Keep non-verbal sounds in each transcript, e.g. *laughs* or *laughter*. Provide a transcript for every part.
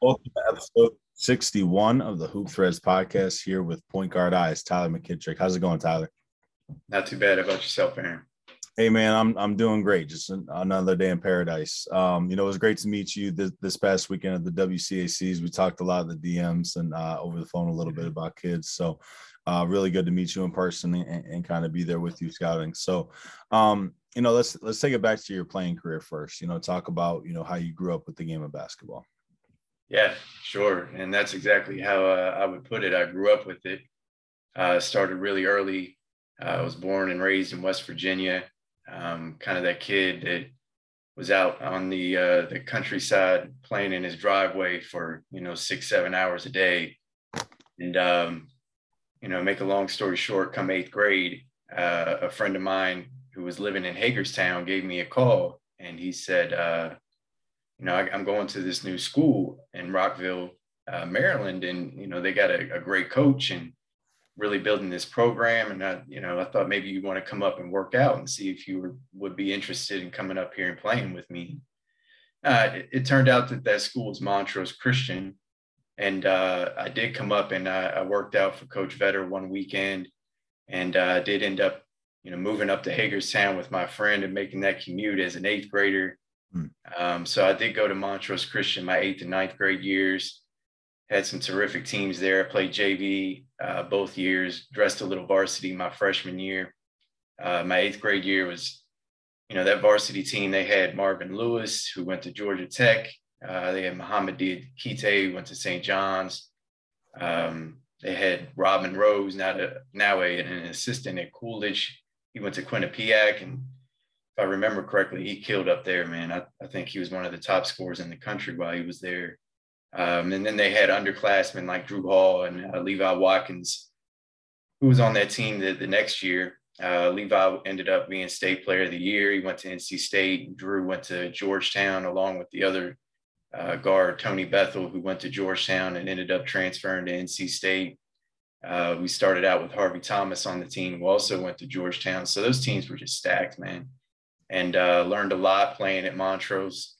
Welcome to episode 61 of the Hoop Threads podcast here with Point Guard Eyes, Tyler McKittrick. How's it going, Tyler? Not too bad. How about yourself, Aaron? Hey man, I'm I'm doing great. Just another day in paradise. Um, you know, it was great to meet you this, this past weekend at the WCACs. We talked a lot of the DMs and uh, over the phone a little bit about kids. So, uh, really good to meet you in person and, and kind of be there with you scouting. So, um, you know, let's let's take it back to your playing career first. You know, talk about you know how you grew up with the game of basketball. Yeah, sure. And that's exactly how uh, I would put it. I grew up with it. Uh, started really early. Uh, I was born and raised in West Virginia. Um, kind of that kid that was out on the uh, the countryside playing in his driveway for you know six seven hours a day, and um, you know make a long story short, come eighth grade, uh, a friend of mine who was living in Hagerstown gave me a call and he said, uh, you know, I, am going to this new school in Rockville, uh, Maryland, and you know they got a, a, great coach and really building this program. And I, you know, I thought maybe you want to come up and work out and see if you were, would be interested in coming up here and playing with me. Uh, it, it, turned out that that school is Montrose Christian, and uh, I did come up and I, I, worked out for Coach Vetter one weekend, and uh, I did end up, you know, moving up to Hagerstown with my friend and making that commute as an eighth grader Mm. Um, so I did go to Montrose Christian my eighth and ninth grade years. Had some terrific teams there. I played JV uh, both years. Dressed a little varsity my freshman year. Uh, my eighth grade year was, you know, that varsity team. They had Marvin Lewis, who went to Georgia Tech. Uh, they had Muhammad Kite, who went to St. John's. Um, they had Robin Rose, now, a, now a, an assistant at Coolidge. He went to Quinnipiac and I remember correctly, he killed up there, man. I, I think he was one of the top scorers in the country while he was there. Um, and then they had underclassmen like Drew Hall and uh, Levi Watkins, who was on that team the, the next year. Uh, Levi ended up being state player of the year. He went to NC State. Drew went to Georgetown along with the other uh, guard, Tony Bethel, who went to Georgetown and ended up transferring to NC State. Uh, we started out with Harvey Thomas on the team, who also went to Georgetown. So those teams were just stacked, man and uh, learned a lot playing at Montrose.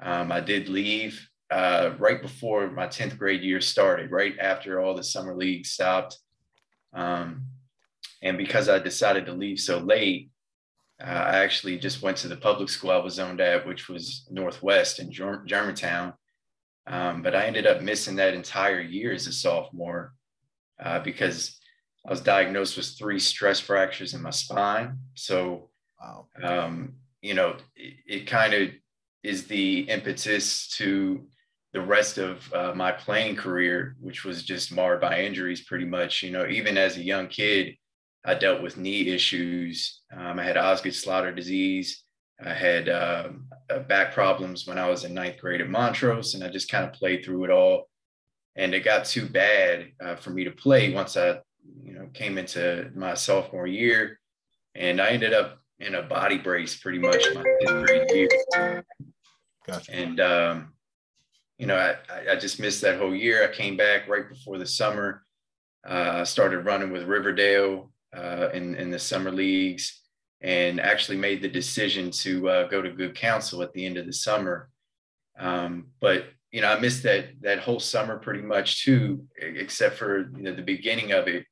Um, I did leave uh, right before my 10th grade year started, right after all the summer league stopped. Um, and because I decided to leave so late, uh, I actually just went to the public school I was zoned at, which was Northwest in Ger- Germantown. Um, but I ended up missing that entire year as a sophomore uh, because I was diagnosed with three stress fractures in my spine. So Wow. Um, you know, it, it kind of is the impetus to the rest of uh, my playing career, which was just marred by injuries pretty much. You know, even as a young kid, I dealt with knee issues. Um, I had Osgood-Schlatter disease. I had um, uh, back problems when I was in ninth grade at Montrose, and I just kind of played through it all. And it got too bad uh, for me to play once I, you know, came into my sophomore year, and I ended up in a body brace pretty much my fifth grade year. Gotcha. And um, you know, I, I just missed that whole year. I came back right before the summer. Uh, I started running with Riverdale uh, in in the summer leagues, and actually made the decision to uh, go to Good Counsel at the end of the summer. Um, but you know, I missed that that whole summer pretty much too, except for you know, the beginning of it,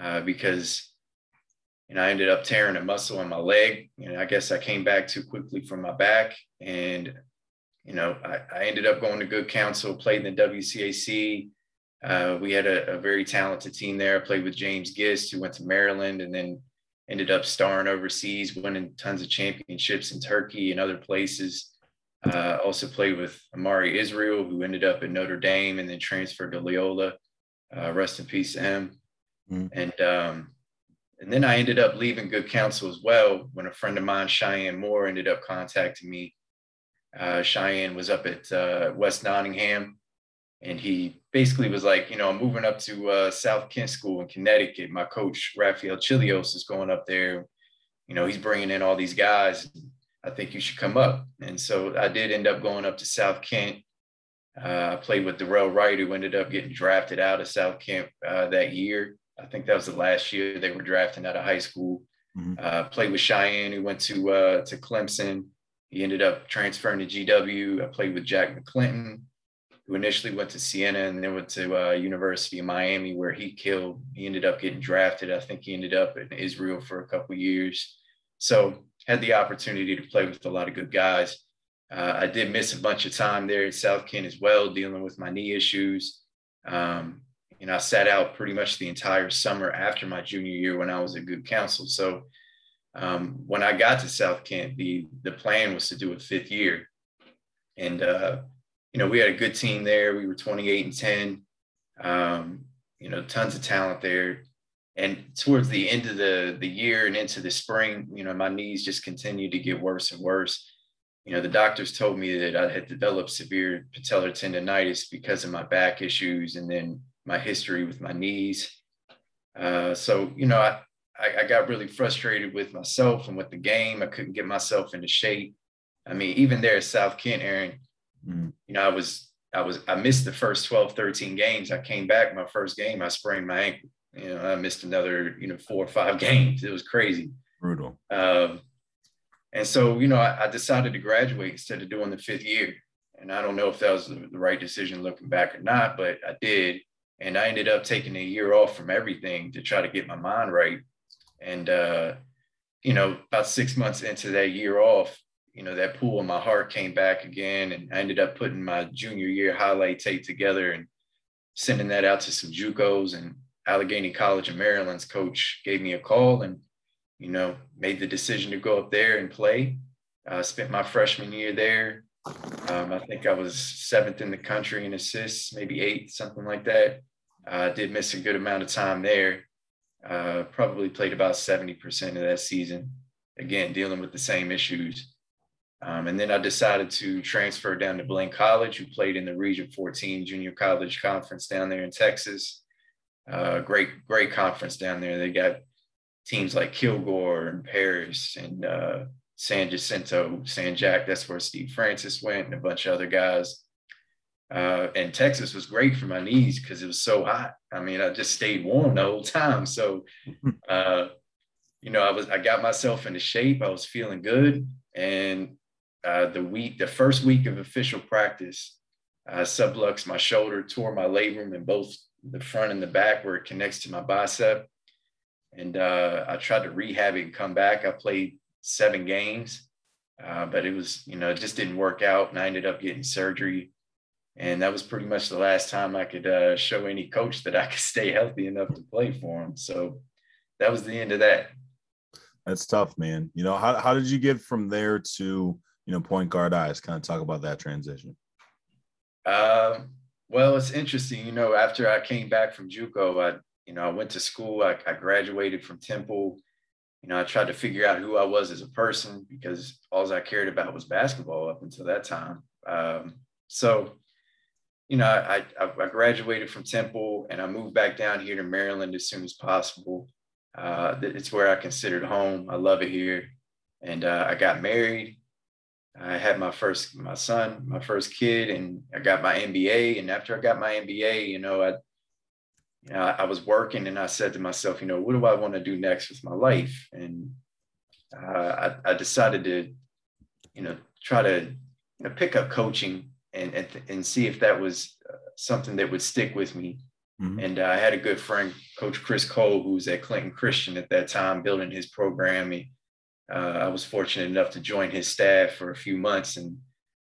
uh, because and I ended up tearing a muscle in my leg. And I guess I came back too quickly from my back. And, you know, I, I ended up going to good counsel, played in the WCAC. Uh, we had a, a, very talented team there. I played with James Gist, who went to Maryland and then ended up starring overseas, winning tons of championships in Turkey and other places. Uh, also played with Omari Israel, who ended up at Notre Dame and then transferred to Loyola. Uh, rest in peace to him. Mm-hmm. And um, and then I ended up leaving good counsel as well when a friend of mine, Cheyenne Moore, ended up contacting me. Uh, Cheyenne was up at uh, West Nottingham, and he basically was like, you know, I'm moving up to uh, South Kent School in Connecticut. My coach, Raphael Chillious, is going up there. You know, he's bringing in all these guys. I think you should come up. And so I did end up going up to South Kent. Uh, I played with Dorell Wright, who ended up getting drafted out of South Kent uh, that year. I think that was the last year they were drafting out of high school. Mm-hmm. Uh, played with Cheyenne, who went to uh, to Clemson. He ended up transferring to GW. I played with Jack McClinton. who initially went to Siena and then went to uh, University of Miami, where he killed. He ended up getting drafted. I think he ended up in Israel for a couple years. So had the opportunity to play with a lot of good guys. Uh, I did miss a bunch of time there at South Kent as well, dealing with my knee issues. Um, know, I sat out pretty much the entire summer after my junior year when I was at Good Counsel. So um, when I got to South Kent, the the plan was to do a fifth year, and uh, you know we had a good team there. We were 28 and 10. Um, you know, tons of talent there. And towards the end of the the year and into the spring, you know, my knees just continued to get worse and worse. You know, the doctors told me that I had developed severe patellar tendonitis because of my back issues and then my history with my knees. Uh, so, you know, I, I, I got really frustrated with myself and with the game. I couldn't get myself into shape. I mean, even there at South Kent, Aaron, mm-hmm. you know, I was, I was, I missed the first 12, 13 games. I came back my first game, I sprained my ankle. You know, I missed another, you know, four or five *laughs* games. It was crazy. Brutal. Um, and so, you know, I, I, decided to graduate instead of doing the fifth year. And I don't know if that was the, the right decision looking back or not, but I did. And I ended up taking a year off from everything to try to get my mind right and, uh, you know, about six months into that year off, you know, that pool in my heart came back again. And I ended up putting my junior year highlight tape together and sending that out to some JUCOs. And Allegheny College of Maryland's coach gave me a call and, you know, made the decision to go up there and play. I uh, spent my freshman year there. Um, I think I was seventh in the country in assists, maybe eighth, something like that. I uh, did miss a good amount of time there. Uh, probably played about 70% of that season. Again, dealing with the same issues. Um, and then I decided to transfer down to Blinn College, who played in the Region 14 Junior College Conference down there in Texas. Uh, great, great conference down there. They got teams like Kilgore and Paris and uh, San Jacinto, San Jac. That's where Steve Francis went and a bunch of other guys. Uh, and Texas was great for my knees because it was so hot. I mean, I just stayed warm the whole time. So, *laughs* uh, you know, I was I got myself into shape. I was feeling good, and uh, the week, the first week of official practice, I subluxed my shoulder, tore my labrum in both the front and the back where it connects to my bicep, and uh, I tried to rehab it and come back. I played seven games, uh, but it was you know it just didn't work out, and I ended up getting surgery and that was pretty much the last time I could uh, show any coach that I *laughs* could stay healthy enough to play for him. So that was the end of that. That's tough, man. You know, how, how did you get from there to, you know, point guard eyes? Kind of talk about that transition. Um, well, it's interesting. You know, after I came back from JUCO, I, you know, I went to school. I, I graduated from Temple. You know, I tried to figure out who I was as a person because all I cared about was basketball up until that time. Um, so you know, I, I, graduated from Temple and I moved back down here to Maryland as soon as possible. Uh, it's where I considered home. I love it here. And uh, I got married. I had my first, my son, my first kid, and I got my MBA. And after I got my MBA, you know, I, you know, I was working and I said to myself, you know, what do I want to do next with my life? And uh, I, I decided to, you know, try to you know, pick up coaching and and, and see if that was uh, something that would stick with me. Mm-hmm. And uh, I had a good friend, Coach Chris Cole, who was at Clinton Christian at that time, building his program. He, uh, I was fortunate enough to join his staff for a few months. And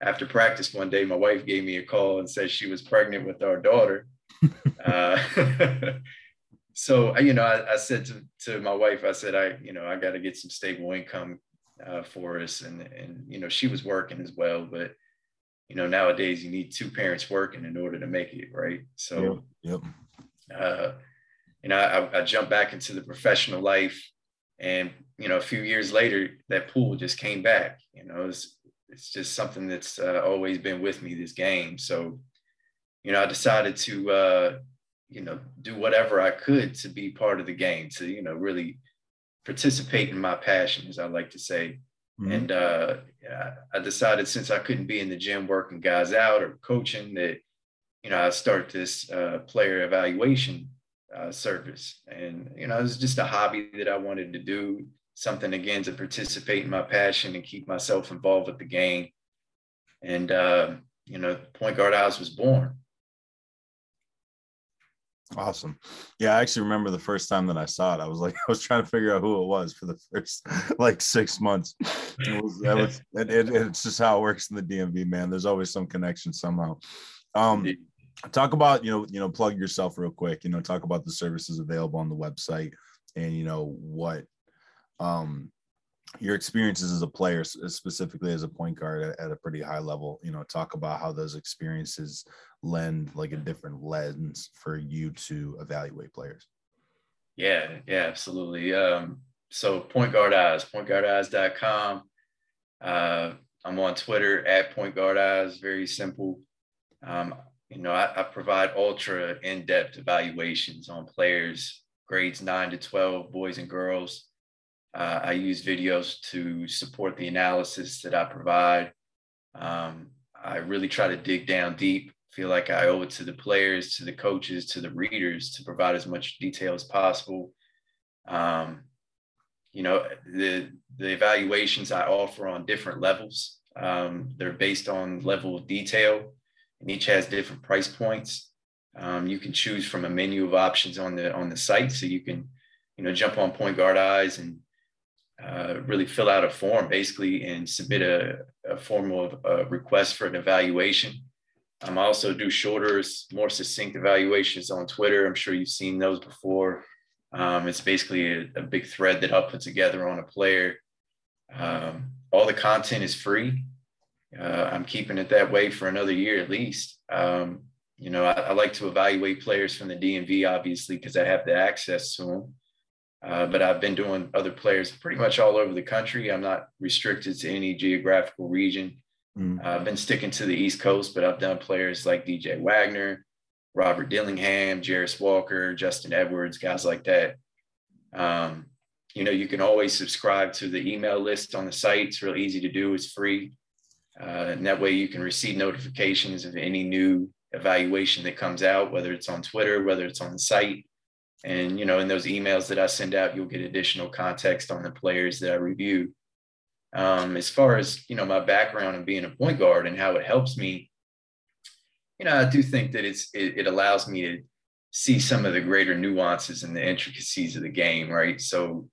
after practice one day, my wife gave me a call and said she was pregnant with our daughter. *laughs* uh, *laughs* so you know, I, I, said to, to my wife, I said, I you know, I got to get some stable income uh, for us, and and you know, she was working as well, but you know nowadays you need two parents working in order to make it right? So yep, yep. Uh, you know I, I jumped back into the professional life and you know a few years later that pool just came back you know it's, it's just something that's uh, always been with me this game. So you know i decided to uh, you know do whatever i could to be part of the game to you know really participate in my passion as i like to say Mm-hmm. And uh, I decided since I couldn't be in the gym working guys out or coaching that, you know, I start this uh, player evaluation uh, service. And, you know, it was just a hobby that I wanted to do, something again to participate in my passion and keep myself involved with the game. And, uh, you know, Point Guard Eyes was born. Awesome. Yeah, I actually remember the first time that I saw it. I was like, *laughs* I was trying to figure out who it was for the first *laughs* like six months. It was, that was it, it, it's just how it works in the DMV, man. There's always some connection somehow. Um, talk about you know you know plug yourself real quick. You know, talk about the services available on the website and you know what um your experiences as a player specifically as a point guard at, at, a pretty high level you know talk about how those experiences lend like a different lens for you to evaluate players. Yeah yeah absolutely. Um so point guard eyes pointguardeyes.com uh i'm on twitter at point guard eyes very simple. Um you know I, I provide ultra in-depth evaluations on players grades 9 to 12 boys and girls uh, I use videos to support the analysis that I provide. Um, I really try to dig down deep, feel like I owe it to the players, to the coaches, to the readers to provide as much detail as possible. Um, you know, the, the evaluations I offer on different levels, um, they're based on level of detail and each has different price points. Um, you can choose from a menu of options on the on the site, so you can, you know, jump on Point Guard Eyes and uh, really fill out a form basically and submit a, a of a request for an evaluation. Um, I also do shorter, more succinct evaluations on Twitter. I'm sure you've seen those before. Um, it's basically a, a, big thread that I'll put together on a player. Um, all the content is free. Uh, I'm keeping it that way for another year at least. Um, you know, I, I, like to evaluate players from the DMV, obviously, because I have the access to them. Uh, but I've been doing other players pretty much all over the country. I'm not restricted to any geographical region. Mm. Uh, I've been sticking to the East Coast, but I've done players like DJ Wagner, Robert Dillingham, Jarace Walker, Justin Edwards, guys like that. Um, you know, you can always subscribe to the email list on the site. It's real easy to do. It's free. Uh, and that way you can receive notifications of any new evaluation that comes out, whether it's on Twitter, whether it's on the site. And, you know, in those emails that I send out, you'll get additional context on the players that I review. Um, as far as, you know, my background and being a point guard and how it helps me, you know, I do think that it's, it, it allows me to see some of the greater nuances and the intricacies of the game, right? So,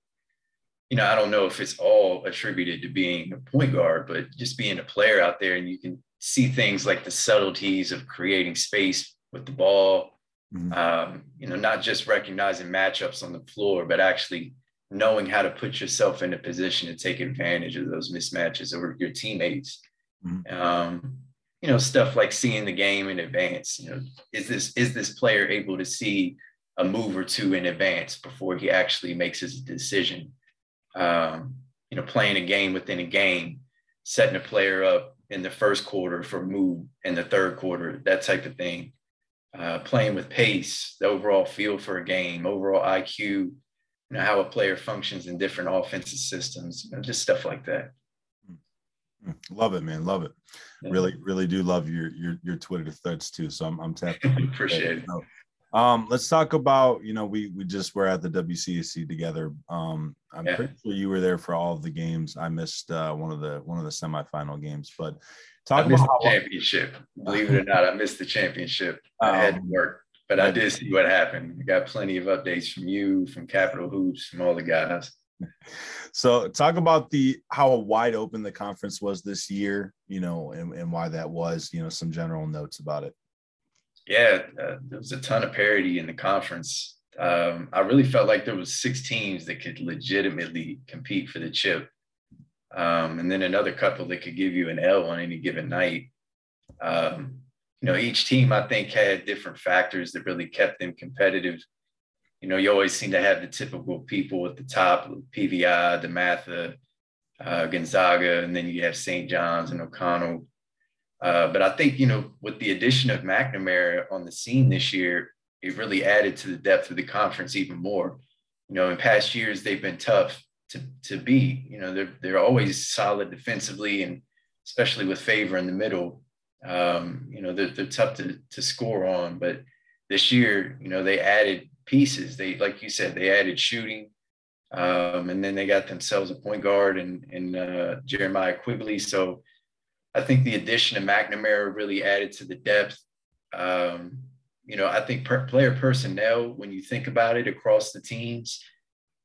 you know, I don't know if it's all attributed to being a point guard, but just being a player out there and you can see things like the subtleties of creating space with the ball, Mm-hmm. Um, you know, not just recognizing matchups on the floor, but actually knowing how to put yourself in a position to take advantage of those mismatches over your teammates. Mm-hmm. Um, you know, stuff like seeing the game in advance. You know, is this is this player able to see a move or two in advance before he actually makes his decision? Um, you know, playing a game within a game, setting a player up in the first quarter for move in the third quarter, that type of thing uh, playing with pace, the overall feel for a game, overall IQ, you know, how a player functions in different offensive systems, you know, just stuff like that. Mm, love it, man. Love it. Yeah. Really, really do love your your your Twitter threads too. So I'm I'm tapped. *laughs* Appreciate it. Um, let's talk about you know we we just were at the WCAC together. Um, I'm yeah. pretty sure you were there for all of the games. I missed uh, one of the one of the semifinal games, but Talk I missed about the championship. Believe it or not, I missed the championship. I had to um, work, but I did see what happened. I got plenty of updates from you, from Capital Hoops, from all the guys. So talk about the how wide open the conference was this year, you know, and, and why that was, you know, some general notes about it. Yeah, uh, there was a ton of parity in the conference. Um, I really felt like there was six teams that could legitimately compete for the chip um, and then another couple that could give you an L on any given night. Um, you know, each team I think had different factors that really kept them competitive. You know, you always seem to have the typical people at the top, PVI, DeMatha, uh, Gonzaga, and then you have St. John's and O'Connell. Uh, but I think, you know, with the addition of McNamara on the scene this year, it really added to the depth of the conference even more. You know, in past years, they've been tough to to be. You know, they're they're always solid defensively, and especially with favor in the middle. Um, you know, they're, they're tough to to score on. But this year, you know, they added pieces. They like you said, they added shooting. Um, and then they got themselves a point guard and, and uh, Jeremiah Quigley. So I think the addition of McNamara really added to the depth. Um, you know, I think per- player personnel, when you think about it across the teams,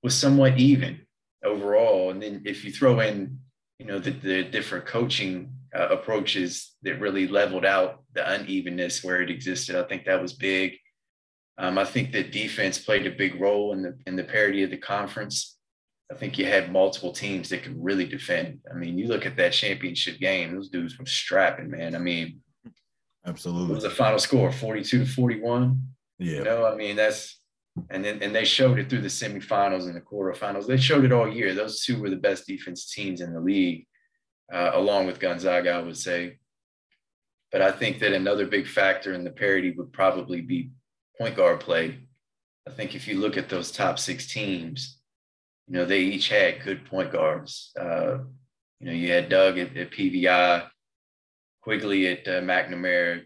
was somewhat even overall. And then if you throw in, you know, the, the different coaching uh, approaches that really leveled out the unevenness where it existed, I think that was big. Um, I think that defense played a big role in the in the parity of the conference. I think you had multiple teams that could really defend. I mean, you look at that championship game; those dudes were strapping, man. I mean, absolutely. What was the final score? Forty-two to forty-one. Yeah. You know, I mean, that's and then and they showed it through the semifinals and the quarterfinals. They showed it all year. Those two were the best defense teams in the league, uh, along with Gonzaga, I would say. But I think that another big factor in the parity would probably be point guard play. I think if you look at those top six teams, you know, they each had good point guards. Uh, you know, you had Dug at, at PVI, Quigley at uh, McNamara.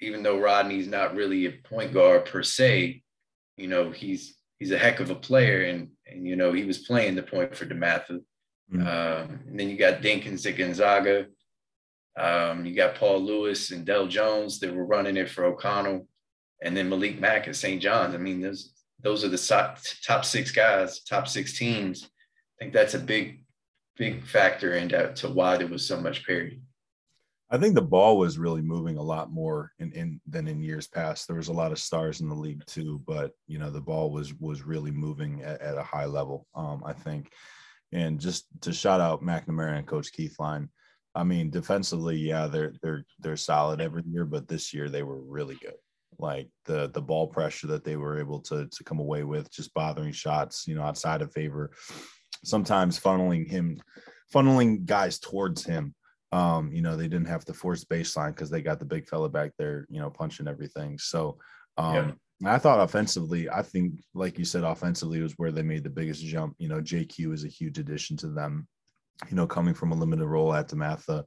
Even though Rodney's not really a point guard per se, you know, he's he's a heck of a player, and and you know he was playing the point for DeMatha. Mm-hmm. Um, and then you got Dinkins at Gonzaga. Um, you got Paul Lewis and Dell Jones that were running it for O'Connell and then Malik Mack at St. John's. I mean, those those are the top six guys, top six teams. I think that's a big, big factor into to why there was so much parity. I think the ball was really moving a lot more in, in than in years past. There was a lot of stars in the league too, but you know the ball was was really moving at, at a high level. Um, I think, and just to shout out McNamara and Coach Keith Line. I mean, defensively, yeah, they're they're they're solid every year, but this year they were really good like the the ball pressure that they were able to to come away with just bothering shots you know outside of favor sometimes funneling him funneling guys towards him um you know they didn't have to force baseline because they got the big fella back there you know punching everything so um yeah. I thought offensively, I think, like you said, offensively was where they made the biggest jump. You know, JQ is a huge addition to them. You know, coming from a limited role at DeMatha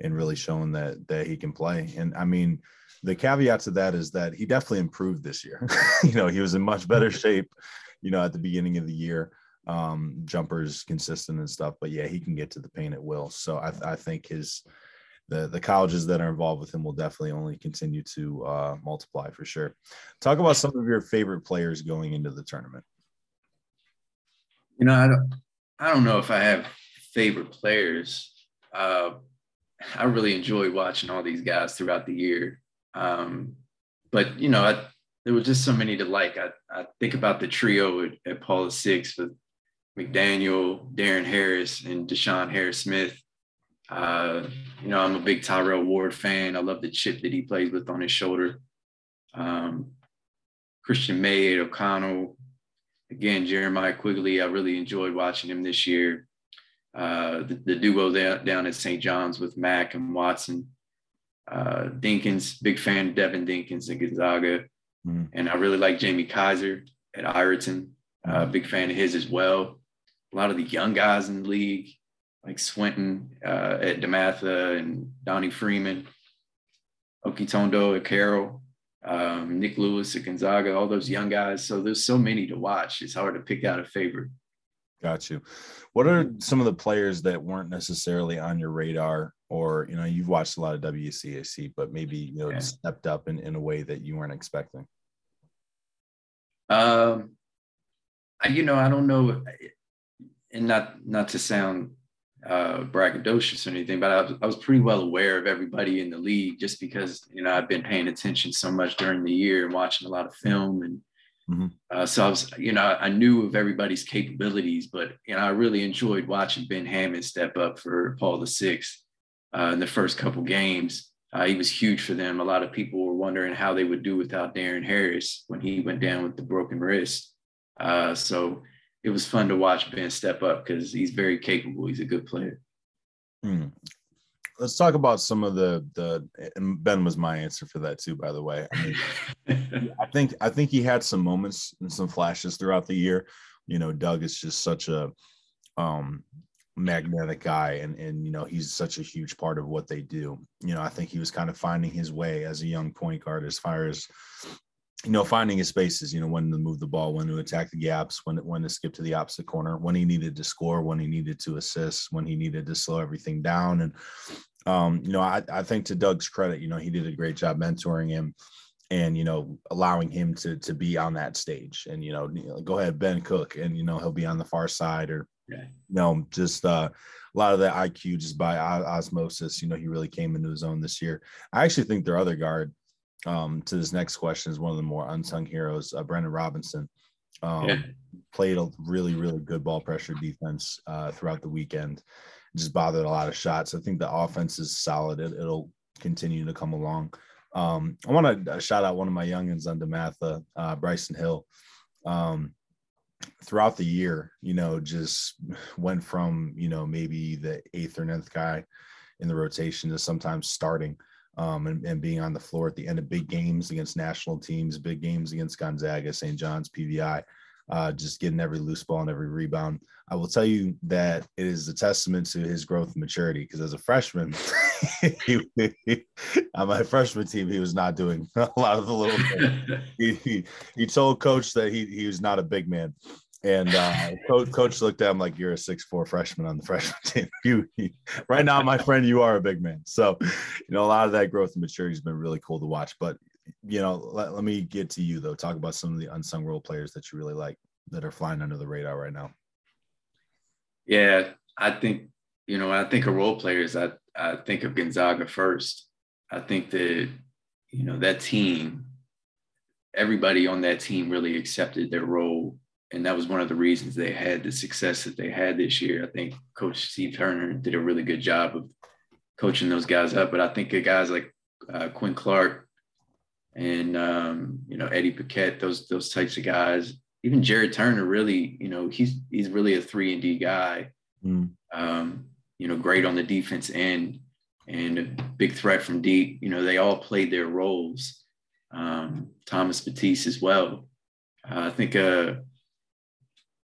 and really showing that that he can play. And I mean, the caveat to that is that he definitely improved this year. *laughs* you know, he was in much better shape, you know, at the beginning of the year. Um, jumpers consistent and stuff, but yeah, he can get to the paint at will. So I, I think his the the colleges that are involved with him will definitely only continue to uh, multiply for sure. Talk about some of your favorite players going into the tournament. You know, I don't I don't know if I have favorite players. Uh, I really enjoy watching all these guys throughout the year. Um, but you know, I, there was just so many to like. I, I think about the trio at, at Paula Six with McDaniel, Darren Harris, and Deshawn Harris Smith. Uh, you know, I'm a big Tyrell Ward fan. I love the chip that he plays with on his shoulder. Um, Christian May, O'Connell, again, Jeremiah Quigley. I really enjoyed watching him this year. Uh, the, the, duo down, down at St. John's with Mack and Watson uh, Dinkins, big fan of Devin Dinkins and Gonzaga. Mm-hmm. And I really like Jamie Kaiser at Ireton. Uh, big fan of his as well. A lot of the young guys in the league, like Swinton uh, at DeMatha and Donnie Freeman, Okitondo at Carroll, um, Nick Lewis at Gonzaga, all those young guys. So there's so many to watch. It's hard to pick out a favorite. Got you. What are some of the players that weren't necessarily on your radar or you know you've watched a lot of WCAC, but maybe you know yeah. stepped up in, in a way that you weren't expecting? Um, you know, I don't know, and not not to sound uh, braggadocious or anything, but I was, I was pretty well aware of everybody in the league just because you know I've been paying attention so much during the year and watching a lot of film and. Mm-hmm. Uh, so I was, you know, I knew of everybody's capabilities, but you know, I really enjoyed watching Ben Hammond step up for Paul the Sixth uh, in the first couple games. Uh, he was huge for them. A lot of people were wondering how they would do without Darren Harris when he went down with the broken wrist. Uh, so it was fun to watch Ben step up because he's very capable. He's a good player. Hmm. Let's talk about some of the the. And Ben was my answer for that too, by the way. I mean, *laughs* I think I think he had some moments and some flashes throughout the year. You know, Dug is just such a um magnetic guy and and you know he's such a huge part of what they do you know i think he was kind of finding his way as a young point guard as far as you know finding his spaces you know when to move the ball when to attack the gaps when when to skip to the opposite corner when he needed to score when he needed to assist when he needed to slow everything down and um, you know, I, I think to Dug's credit, you know, he did a great job mentoring him and you know allowing him to to be on that stage and you know, go ahead ben cook and you know he'll be on the far side or yeah. you know just uh a lot of the iq just by osmosis you know he really came into his own this year i actually think their other guard um to this next question is one of the more unsung heroes uh, brendan robinson. Um yeah. played a really really good ball pressure defense uh throughout the weekend. Just bothered a lot of shots. I think the offense is solid. It, it'll continue to come along. Um, I want to uh, shout out one of my youngins on DeMatha, uh, Bryson Hill. Um, throughout the year, you know, just went from, you know, maybe the eighth or ninth guy in the rotation to sometimes starting um, and, and, being on the floor at the end of big games against national teams, big games against Gonzaga, St. John's, PVI uh, just getting every loose ball and every rebound. I will tell you that it is a testament to his growth and maturity because as a freshman, he, *laughs* he, on my freshman team, he was not doing *laughs* a lot of the little things. *laughs* he, he, he told coach that he, he was not a big man. And uh, coach, coach looked at him like you're a six four freshman on the freshman *laughs* team. You, right now, my friend, you are a big man. So, you know, a lot of that growth and maturity has been really cool to watch. But you know, let, let me get to you though. Talk about some of the unsung role players that you really like that are flying under the radar right now. Yeah, I think you know, I think of role players. I I think of Gonzaga first. I think that you know that team, everybody on that team really accepted their role, and that was one of the reasons they had the success that they had this year. I think Coach Steve Turner did a really good job of coaching those guys up. But I think guys like uh, Quinn Clark, and um, you know Eddie Paquette, those those types of guys. Even Jared Turner, really, you know, he's he's really a three and D guy. Mm. Um, you know, great on the defense end and a big threat from deep. You know, they all played their roles. Um, Thomas Batiste as well. Uh, I think, uh,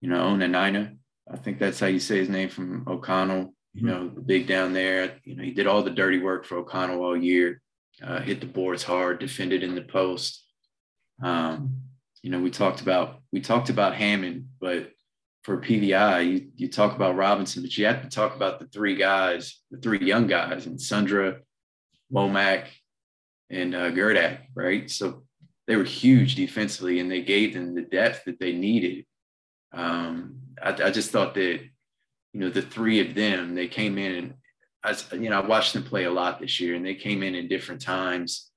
you know, Onanina. I think that's how you say his name from O'Connell. You mm. know, big down there. You know, he did all the dirty work for O'Connell all year uh, hit the boards hard, defended in the post. Um, you know, we talked about we talked about Hammond, but for PVI, you, you talk about Robinson, but you have to talk about the three guys, the three young guys, and Sundra, Womack, and uh, Gerdak, right? So they were huge defensively, and they gave them the depth that they needed. Um, I, I just thought that, you know, the three of them, they came in and I, you know, I watched them play a lot this year, and they came in in different times,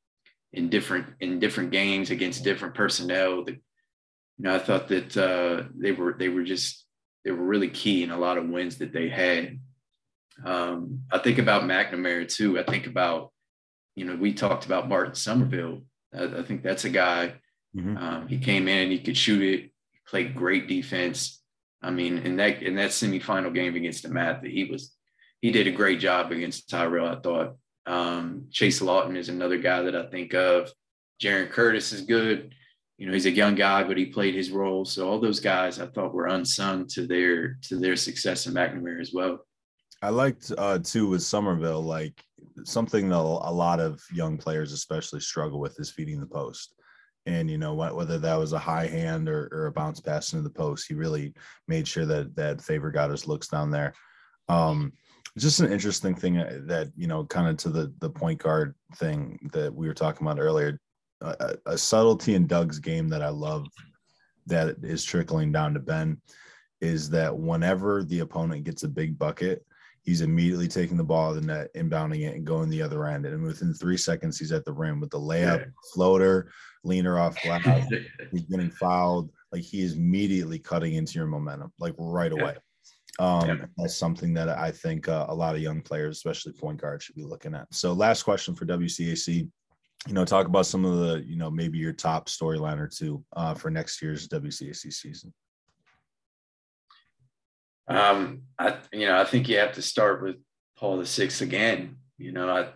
in different in different games against different personnel. That, you know, I thought that uh, they were they were just they were really key in a lot of wins that they had. Um, I think about McNamara too. I think about, you know, we talked about Martin Somerville. I, I think that's a guy. Mm-hmm. Um, he came in and he could shoot it. Played great defense. I mean, in that in that semifinal game against DeMatha, he was he did a great job against Tyrell, I thought. Um, Chase Lawton is another guy that I think of. Jaron Curtis is good. You know, he's a young guy, but he played his role. So all those guys I thought were unsung to their to their success in McNamara as well. I liked uh, too with Somerville, like something that a lot of young players especially struggle with is feeding the post. And you know whether that was a high hand or, or a bounce pass into the post, he really made sure that that favor got his looks down there. Um, just an interesting thing uh, that you know kind of to the the point guard thing that we were talking about earlier a, a, subtlety in dug's game that i love that is trickling down to ben is that whenever the opponent gets a big bucket he's immediately taking the ball of the net inbounding it and going the other end and within three seconds he's at the rim with the layup floater leaner off glass *laughs* he's getting fouled like he is immediately cutting into your momentum like right away um, yeah. That's something that I think uh, a lot of young players, especially point guards, should be looking at. So, last question for WCAC. You know, talk about some of the, you know, maybe your top storyline or two uh, for next year's WCAC season. Um, I, you know, I think you have to start with Paul the Sixth again. You know, I,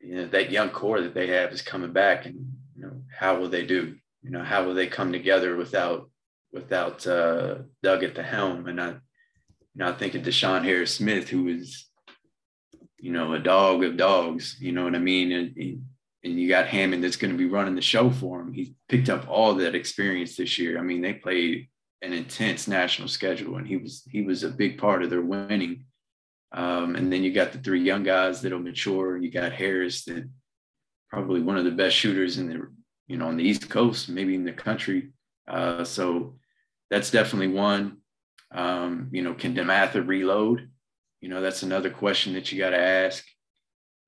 you know, that young core that they have is coming back, and you know, how will they do? You know, how will they come together without without uh, Dug at the helm? And I, you know, I think of Deshawn Harris Smith, who is, you know, a dog of dogs. You know what I mean? And, and you got Hammond that's going to be running the show for him. He picked up all that experience this year. I mean, they played an intense national schedule, and he was he was a big part of their winning. Um, and then you got the three young guys that'll mature. And you got Harris, that probably one of the best shooters in the you know on the East Coast, maybe in the country. Uh, so that's definitely one. Um, you know, can DeMatha reload? You know, that's another question that you got to ask.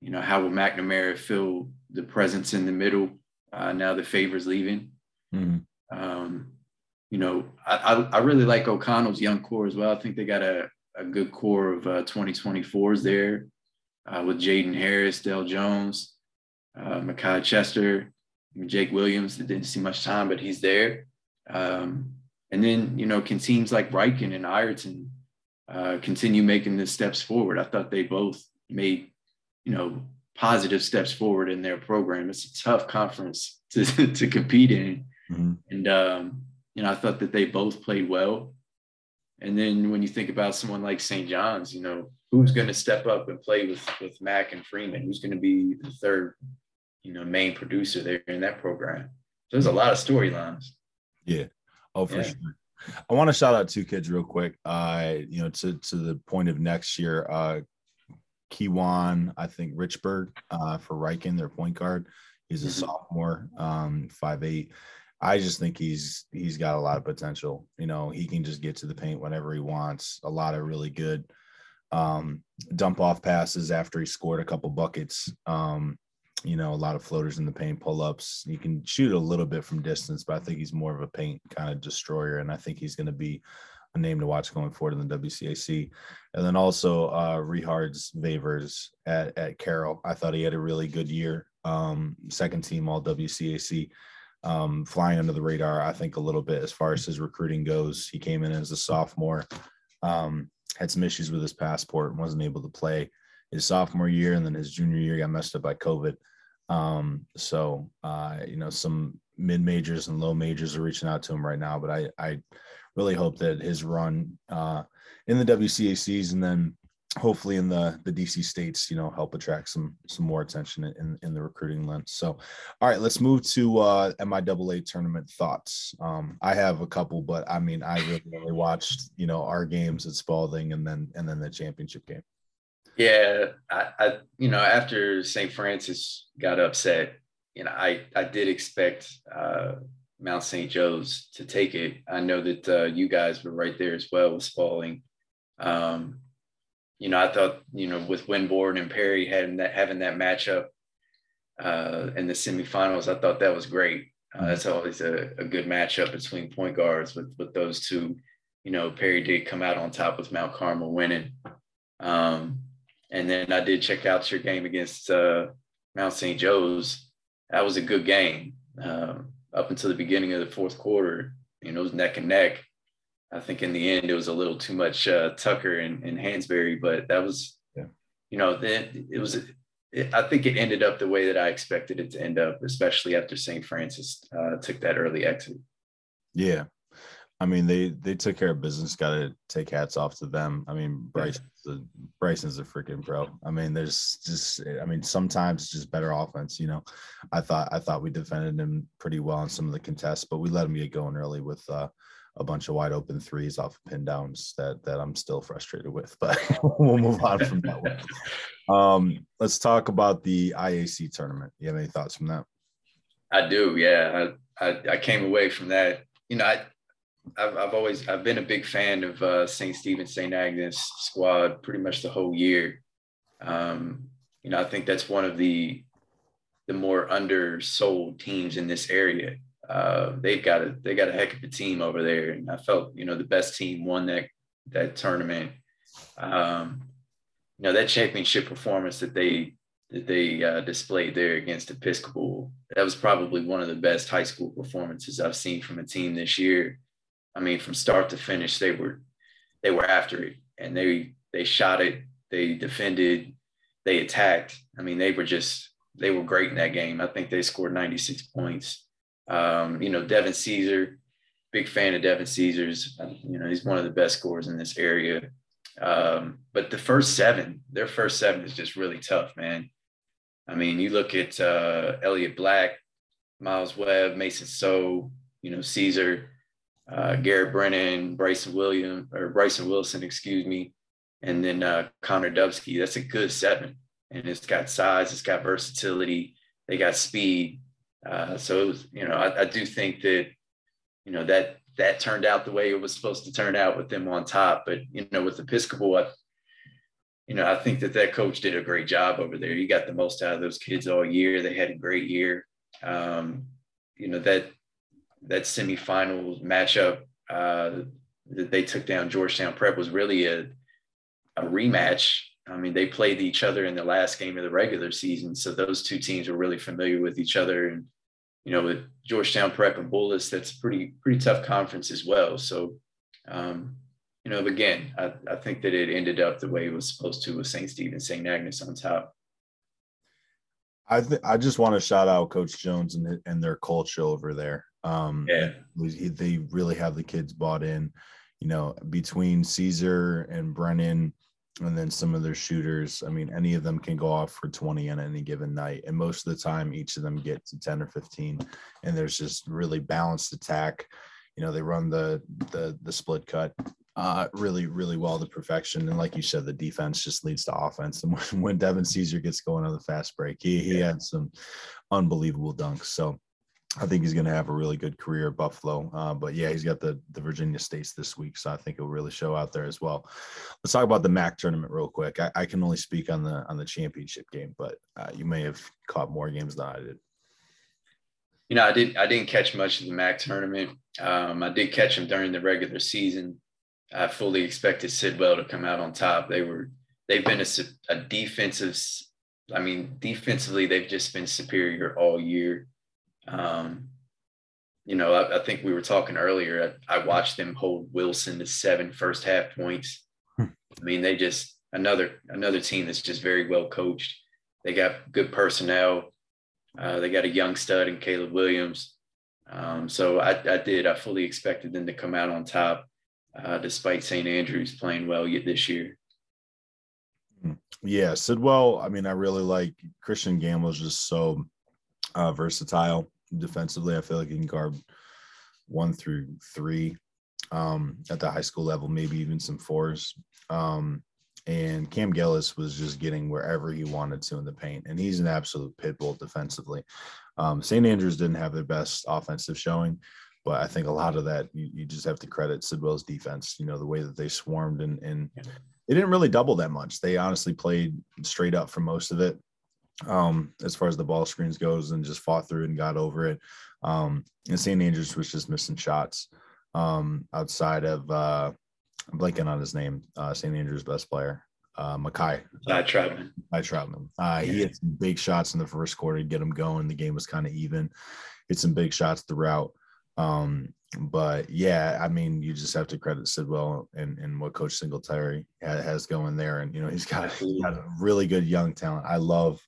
You know, how will McNamara fill the presence in the middle uh, now that Favors leaving? Mm-hmm. Um, you know, I, I, really like O'Connell's young core as well. I think they got a, a good core of uh, 2024s there uh, with Jaden Harris, Dell Jones, uh, Makai Chester, Jake Williams that didn't see much time, but he's there. Um, and then, you know, can teams like Ryken and Ireton uh, continue making the steps forward? I thought they both made, you know, positive steps forward in their program. It's a tough conference to, *laughs* to compete in. Mm-hmm. And, um, you know, I thought that they both played well. And then when you think about someone like St. John's, you know, who's going to step up and play with with Mack and Freeman? Who's going to be the third, you know, main producer there in that program? So there's a lot of storylines. Yeah. Oh, for yeah. sure. I want to shout out two kids real quick. Uh, you know, to to the point of next year, uh Kiwan, I think Richburg, uh, for Ryken, their point guard. He's a mm-hmm. sophomore, um, five eight. I just think he's he's got a lot of potential. You know, he can just get to the paint whenever he wants. A lot of really good um, dump off passes after he scored a couple buckets. Um, you know, a lot of floaters in the paint, pull ups. He can shoot a little bit from distance, but I think he's more of a paint kind of destroyer. And I think he's going to be a name to watch going forward in the WCAC. And then also uh Rihards Vavers at, at Carroll. I thought he had a really good year. Um, second team all WCAC. Um, flying under the radar, I think a little bit as far as his recruiting goes. He came in as a sophomore, um, had some issues with his passport and wasn't able to play his sophomore year, and then his junior year got messed up by COVID. Um, so uh, you know, some mid majors and low majors are reaching out to him right now, but I I really hope that his run uh, in the WCACs and then hopefully in the the DC states, you know, help attract some some more attention in in the recruiting lens. So, all right, let's move to uh, MIAA tournament thoughts. Um, I have a couple, but I mean, I really only watched you know our games at Spalding and then and then the championship game. Yeah, I, I you know after St. Francis got upset, you know I I did expect uh, Mount St. Joe's to take it. I know that uh, you guys were right there as well with Spalding. Um, you know, I thought you know with Winborn and Perry having that having that matchup uh, in the semifinals, I thought that was great. Uh, mm-hmm. that's always a, a good matchup between point guards with with those two. You know, Perry did come out on top with Mount Carmel winning. Um, and then I did check out your game against uh, Mount St. Joe's. That was a good game um, up until the beginning of the fourth quarter. You know, it was neck and neck. I think in the end it was a little too much uh, Tucker and, and Hansberry, but that was, yeah. you know, then it was. It, I think it ended up the way that I expected it to end up, especially after St. Francis uh, took that early exit. Yeah, I mean, they they took care of business. Got to take hats off to them. I mean, Bryce, Bryson's a freaking pro. I mean, there's just, I mean, sometimes it's just better offense. You know, I thought I thought we defended him pretty well in some of the contests, but we let him get going early with uh, a bunch of wide open threes off of pin downs that that I'm still frustrated with. *laughs* But we'll move on from that one. *laughs* Um, let's talk about the IAC tournament. You have any thoughts from that? I do. Yeah, I I, I came away from that. You know, I I've, I've always I've been a big fan of uh, St. Stephen St. Agnes squad pretty much the whole year. Um, you know, I think that's one of the the more undersold teams in this area. Uh, they've got a they got a heck of a team over there, and I felt you know the best team won that that tournament. Um, you know that championship performance that they that they uh, displayed there against Episcopal. That was probably one of the best high school performances I've seen from a team this year. I mean, from start to finish, they were they were after it, and they they shot it, they defended, they attacked. I mean, they were just they were great in that game. I think they scored 96 points. Um, you know, Devin Caesar, big fan of Devin Caesar's. You know, he's one of the best scorers in this area. Um, but the first seven, their first seven is just really tough, man. I mean, you look at uh, Elliot Black, Miles Webb, Mason So, you know, Caesar uh, Garrett Brennan, Bryson William or Bryson Wilson, excuse me. and then uh, Connor Dubsky. That's a good seven, and it's got size, it's got versatility, they got speed. Uh, so it was, you know, I, I do think that, you know, that that turned out the way it was supposed to turn out with them on top. But you know, with Episcopal, I, you know, I think that that coach did a great job over there. He got the most out of those kids all year. They had a great year. Um, you know that that semifinal matchup uh, that they took down Georgetown Prep was really a a rematch. I mean, they played each other in the last game of the regular season, so those two teams were really familiar with each other. And you know, with Georgetown Prep and Bullis, that's pretty pretty tough conference as well. So, um, you know, again, I, I think that it ended up the way it was supposed to with St. Stephen, St. Agnes on top. I th- I just want to shout out Coach Jones and and their culture over there. Um, yeah, they really have the kids bought in. You know, between Caesar and Brennan, and then some of their shooters. I mean, any of them can go off for 20 on any given night. And most of the time, each of them get to 10 or 15. And there's just really balanced attack. You know, they run the the the split cut uh, really, really well to perfection. And like you said, the defense just leads to offense. And when, *laughs* when Devin Caesar gets going on the fast break, he he had some unbelievable dunks. So I think he's going to have a really good career at Buffalo. Uh, but yeah, he's got the the Virginia States this week, so I think it'll really show out there as well. Let's talk about the MAC tournament real quick. I, I can only speak on the on the championship game, but uh, you may have caught more games than I did. You know, I didn't I didn't catch much of the MAC tournament. Um, I did catch them during the regular season. I fully expected Sidwell to come out on top. They were they've been a, a defensive. I mean, defensively, they've just been superior all year. Um, you know, I, I, think we were talking earlier. I, I, watched them hold Wilson to seven first half points. Hmm. I mean, they just another another team that's just very well coached. They got good personnel. Uh, they got a young stud in Caleb Williams. Um, so I, I, did. I fully expected them to come out on top, uh, despite St. Andrews playing well yet this year. Hmm. Yeah, Sidwell. I mean, I really like Christian Gamble's just so uh, versatile defensively. I feel like he can guard one through three um, at the high school level, maybe even some fours. Um, and Cam Gillis was just getting wherever he wanted to in the paint, and he's an absolute pit bull defensively. Um, St. Andrews didn't have their best offensive showing, but I think a lot of that you, you, just have to credit Sidwell's defense. You know the way that they swarmed and and they didn't really double that much. They honestly played straight up for most of it um, as far as the ball screens goes and just fought through and got over it. Um, and St. Andrews was just missing shots um, outside of uh, I'm blanking on his name, uh, St. Andrews' best player, uh, Makai. Uh, Troutman. Makai Troutman. Uh, he had some big shots in the first quarter to get him going. The game was kind of even. Hit some big shots throughout. Um, but yeah, I mean, you just have to credit Sidwell and, and what Coach Singletary has going there. And, you know, he's got, he's got a really good young talent. I love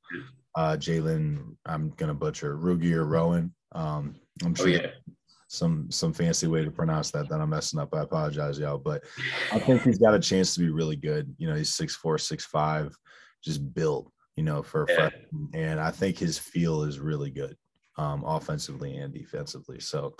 uh, Jalen, I'm going to butcher Rugi or Rowan. Um, I'm oh, sure oh, yeah. some some fancy way to pronounce that that I'm messing up. I apologize, y'all. But I think he's got a chance to be really good. You know, he's six four, six five, just built, you know, for a yeah. freshman. And I think his feel is really good, um, offensively and defensively. So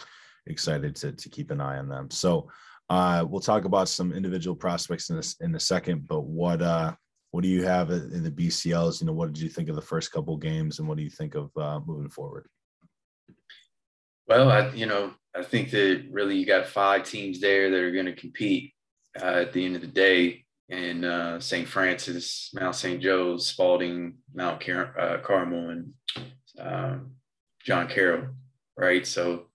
excited to, to keep an eye on them. So uh, we'll talk about some individual prospects in this in a second. But what uh, what do you have in the BCLs? You know, what did you think of the first couple games, and what do you think of uh, moving forward? Well, I you know I think that really you got five teams there that are going to compete uh, at the end of the day. In uh, St. Frances, Mount St. Joe's, Spalding, Mount Car- uh, Carmel, and um, John Carroll, right? So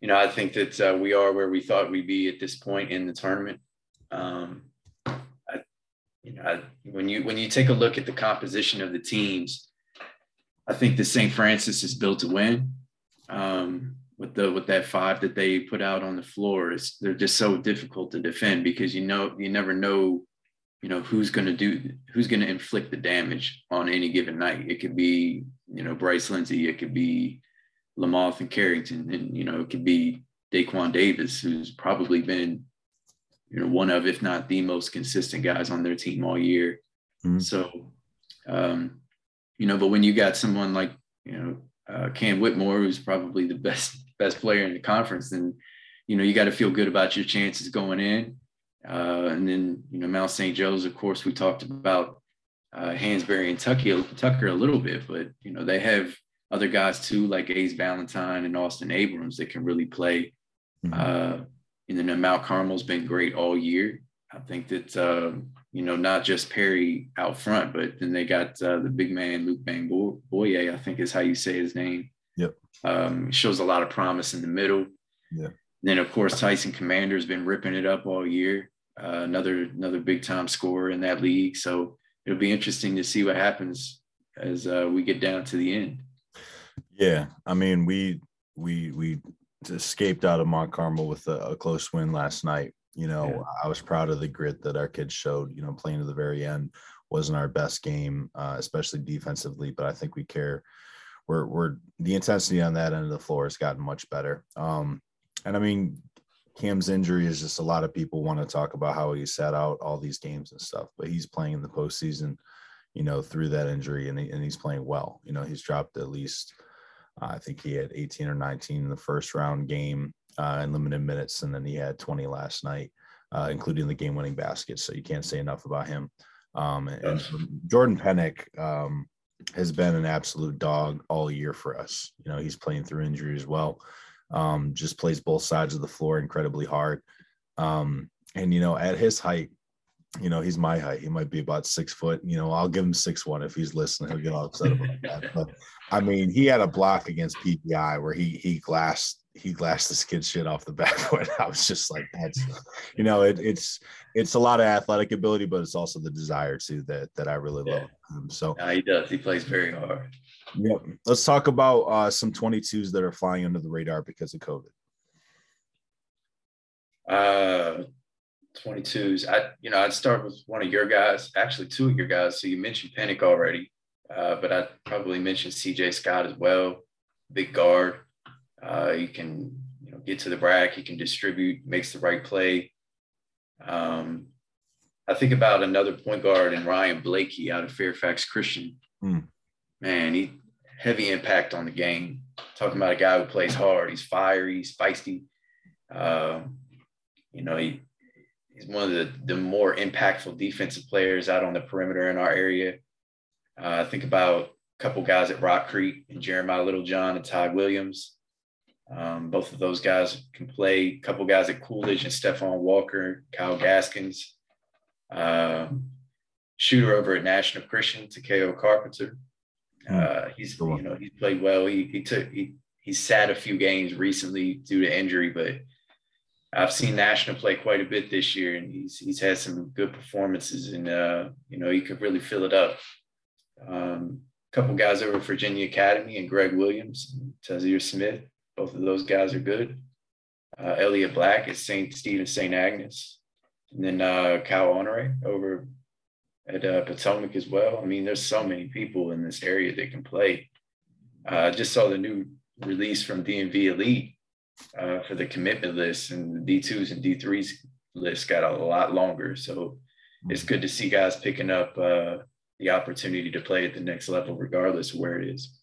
you know, I think that uh, we are where we thought we'd be at this point in the tournament. Um, I, you know, I, when you when you take a look at the composition of the teams, I think the St. Frances is built to win. Um, with the with that five that they put out on the floor, is they're just so difficult to defend because you know you never know, you know who's going to do who's going to inflict the damage on any given night. It could be you know Bryce Lindsey, it could be Lamothe and Carrington, and you know it could be Daquan Davis, who's probably been you know one of, if not the most consistent guys on their team all year. Mm-hmm. So, um, you know, but when you got someone like you know uh, Cam Whitmore, who's probably the best best player in the conference, then you know you got to feel good about your chances going in. Uh, and then, you know, Mount St. Joe's, of course, we talked about uh, Hansberry and Tucker, Tucker a little bit, but, you know, they have other guys too, like Ace Valentine and Austin Abrams that can really play. Mm-hmm. Uh, and then Mount Carmel's been great all year. I think that, uh, you know, not just Perry out front, but then they got uh, the big man, Luke Bang Boye, I think is how you say his name. Yep. Um, shows a lot of promise in the middle. Yeah. Then of course Tyson Commander's been ripping it up all year. Uh, another another big time scorer in that league. So it'll be interesting to see what happens as uh, we get down to the end. Yeah, I mean we we we escaped out of Mount Carmel with a, a close win last night. You know, yeah. I was proud of the grit that our kids showed. You know, playing to the very end wasn't our best game, uh, especially defensively, but I think we care. We're we're the intensity on that end of the floor has gotten much better. Um, and I mean, Cam's injury is just a lot of people want to talk about how he sat out all these games and stuff, but he's playing in the postseason, you know, through that injury and, he, and he's playing well. You know, he's dropped at least, uh, I think he had 18 or 19 in the first round game uh, in limited minutes, and then he had 20 last night, uh, including the game winning basket. So you can't say enough about him. Um, and, and Jordan Pennick um, has been an absolute dog all year for us. You know, he's playing through injury as well. Um, just plays both sides of the floor incredibly hard. Um, and you know, at his height, you know, he's my height. He might be about six foot. You know, I'll give him six one if he's listening. He'll get all upset about *laughs* that. But I mean, he had a block against PVI where he he glassed he glassed this kid's shit off the *laughs* backwood. I was just like, that's you know, it, it's it's a lot of athletic ability, but it's also the desire too that that I really yeah. love. Um, so yeah, he does. He plays very hard. Yep. Let's talk about uh, some 22s that are flying under the radar because of COVID. Uh, 22s. I, you know, I'd start with one of your guys, actually two of your guys. So you mentioned Pennick already, uh, but I'd probably mention CJ Scott as well. Big guard. Uh, he can, you know, get to the rack. He can distribute, makes the right play. Um, I think about another point guard and Ryan Blakey out of Fairfax Christian. Mm. Man, he heavy impact on the game. Talking about a guy who plays hard. He's fiery, he's feisty. Uh, you know, he, he's one of the, the more impactful defensive players out on the perimeter in our area. Uh, think about a couple guys at Rock Creek and Jeremiah Littlejohn and Todd Williams. Um, both of those guys can play. A couple guys at Coolidge and Stephon Walker, Kyle Gaskins. Um, shooter over at National Christian, Takeo Carpenter. Hmm. Uh, he's you know he's played well. He he took he he sat a few games recently due to injury, but I've seen National play quite a bit this year, and he's he's had some good performances, and uh, you know he could really fill it up. Um, a couple guys over at Virginia Academy and Greg Williams, Tazir Smith, both of those guys are good. Uh, Elliot Black at St. Stephen St. Agnes, and then uh, Kyle Honore over at uh, Potomac as well. I mean, there's so many people in this area that can play. Uh, I just saw the new release from DMV Elite uh, for the commitment list, and the D2s and D3s list got a lot longer. So it's good to see guys picking up uh, the opportunity to play at the next level, regardless of where it is.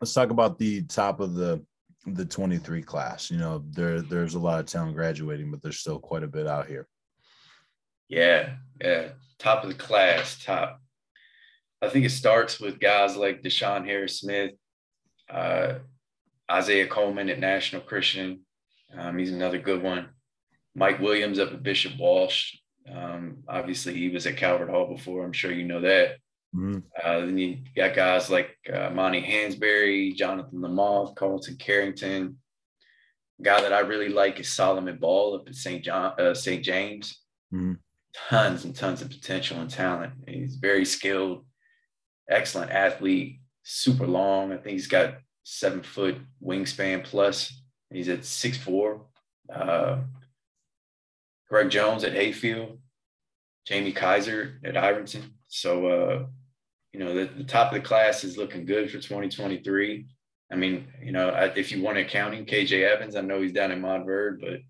Let's talk about the top of the the 23 class. You know, there there's a lot of talent graduating, but there's still quite a bit out here. Yeah, yeah. Top of the class, top. I think it starts with guys like Deshawn Harris Smith, uh, Isaiah Coleman at National Christian. Um, he's another good one. Mike Williams up at Bishop Walsh. Um, obviously, he was at Calvert Hall before. I'm sure you know that. Mm-hmm. Uh, then you got guys like uh, Monty Hansberry, Jonathan Lamothe, Carlton Carrington. guy that I really like is Solomon Ball up at St. John, uh, St. James. Mm-hmm tons and tons of potential and talent. He's very skilled, excellent athlete, super long. I think he's got seven foot wingspan plus. He's at six four. Uh, Greg Jones at Hayfield, Jamie Kaiser at Ireton. So, uh, you know, the, the, top of the class is looking good for 2023. I mean, you know, if you want accounting, KJ Evans, I know he's down in Montverde, but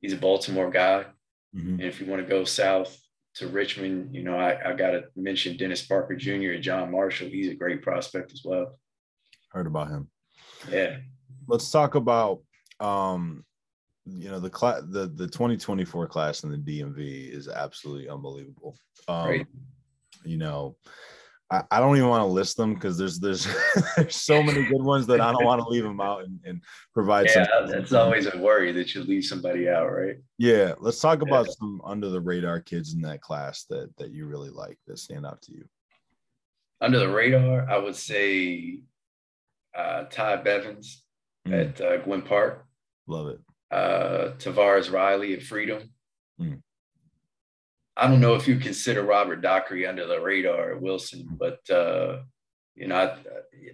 he's a Baltimore guy. Mm-hmm. And if you want to go south to Richmond, you know, I, I got to mention Dennis Parker Jr. and John Marshall. He's a great prospect as well. Heard about him. Yeah. Let's talk about um, you know the class the the 2024 class in the DMV is absolutely unbelievable. Um, right. You know, I, I don't even want to list them because there's there's *laughs* there's so many good ones that I don't want to leave them out and, and provide. Yeah, that's always a worry that you leave somebody out, right? Yeah, let's talk about yeah. some under the radar kids in that class that that you really like that stand out to you. Under the radar, I would say uh, Ty Bevins mm. at uh, Gwynn Park. Love it. Uh, Tavares Riley at Freedom. Mm. I don't know if you consider Robert Dockery under the radar at Wilson, but uh, you know,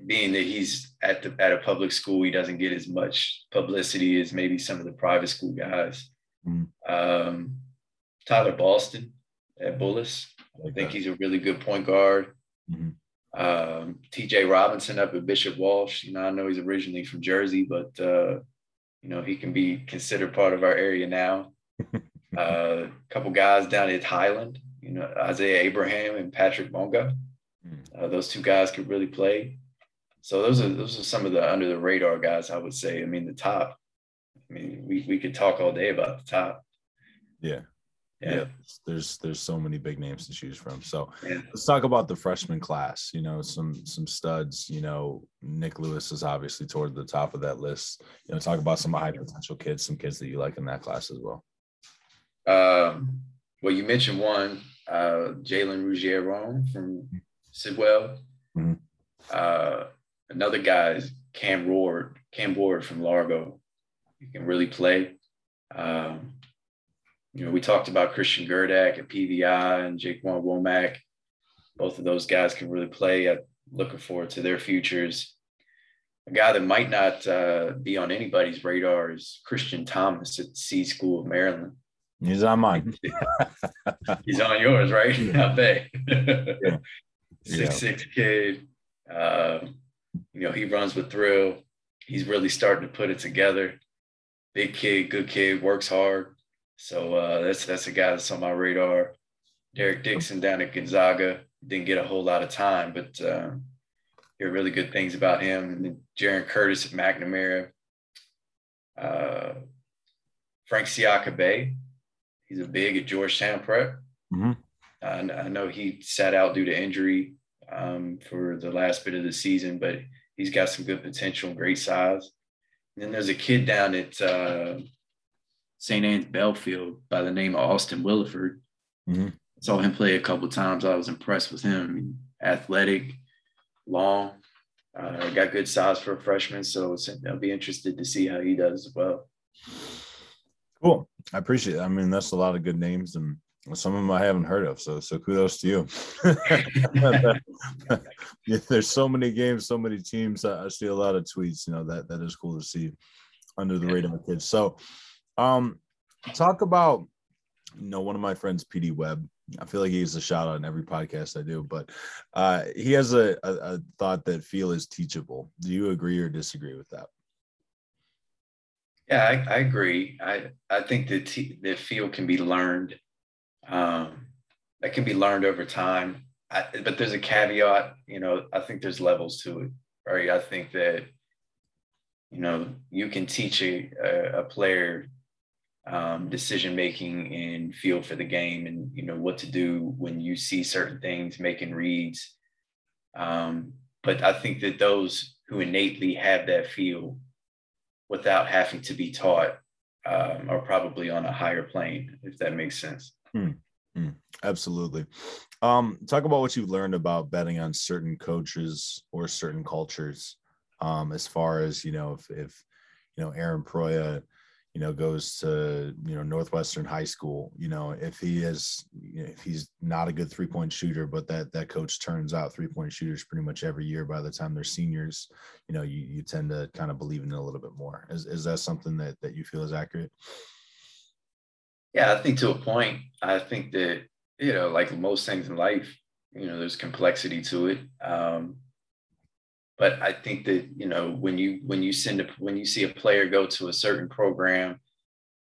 being that he's at the at a public school, he doesn't get as much publicity as maybe some of the private school guys. Mm. Um, Tyler Boston at Bullis, I think he's a really good point guard. Mm-hmm. Um, TJ Robinson up at Bishop Walsh. You know, I know he's originally from Jersey, but uh, you know he can be considered part of our area now. *laughs* A uh, couple guys down at Highland, you know, Isaiah Abraham and Patrick Bonga. Hmm. Uh, those two guys could really play. So those are those are some of the under the radar guys. I would say. I mean, the top. I mean, we we could talk all day about the top. Yeah, yeah. yeah. there's there's so many big names to choose from so yeah. let's talk about the freshman class you know some some studs you know nick lewis is obviously toward the top of that list you know talk about some high potential kids some kids that you like in that class as well um, well you mentioned one uh, jalen ruggiero from sidwell mm-hmm. uh, another guy is cam ward cam ward from largo he can really play um, you know, we talked about Christian Gurdak at PVI and Jake Jaquan Womack. Both of those guys can really play. I'm looking forward to their futures. A guy that might not uh, be on anybody's radar is Christian Thomas at C School of Maryland. He's on mine. *laughs* He's on yours, right? I bet. yeah. Six yeah. six kid. Um, you know, he runs with thrill. He's really starting to put it together. Big kid, good kid, works hard. So uh, that's that's a guy that's on my radar. Derek Dixon down at Gonzaga didn't get a whole lot of time, but uh, hear really good things about him. And then Jaron Curtis at McNamara. Uh, Frank Siakabe, he's a big at Georgetown Prep. Mm-hmm. I, I know he sat out due to injury um, for the last bit of the season, but he's got some good potential, great size. And then there's a kid down at uh, St. Anne's Belfield by the name of Austin Williford. Mm-hmm. Saw him play a couple times. I was impressed with him. I mean, athletic, long, uh, got good size for a freshman. So I'll be interested to see how he does as well. Cool. I appreciate it. I mean, that's a lot of good names and some of them I haven't heard of. So, so kudos to you. *laughs* There's so many games, so many teams. I see a lot of tweets. You know that that is cool to see under the radar kids. So, um, talk about you know one of my friends, PD Webb. I feel like he he's a shout out in every podcast I do, but uh, he has a, a, a thought that feel is teachable. Do you agree or disagree with that? Yeah, I, I agree. I I think that t- that feel can be learned. Um, that can be learned over time. I, but there's a caveat. You know, I think there's levels to it. Right. I think that you know you can teach a, a, a player um, decision making and feel for the game and you know what to do when you see certain things making reads um, but i think that those who innately have that feel without having to be taught um, are probably on a higher plane if that makes sense. Hmm. absolutely um, talk about what you've learned about betting on certain coaches or certain cultures um, as far as you know if, if you know aaron proia you know goes to you know northwestern high school you know if he is if he's not a good three point shooter but that that coach turns out three point shooters pretty much every year by the time they're seniors you know you, you tend to kind of believe in it a little bit more. Is, is that something that that you feel is accurate? Yeah i think to a point i think that you know like most things in life you know there's complexity to it. Um but I think that you know when you when you send a when you see a player go to a certain program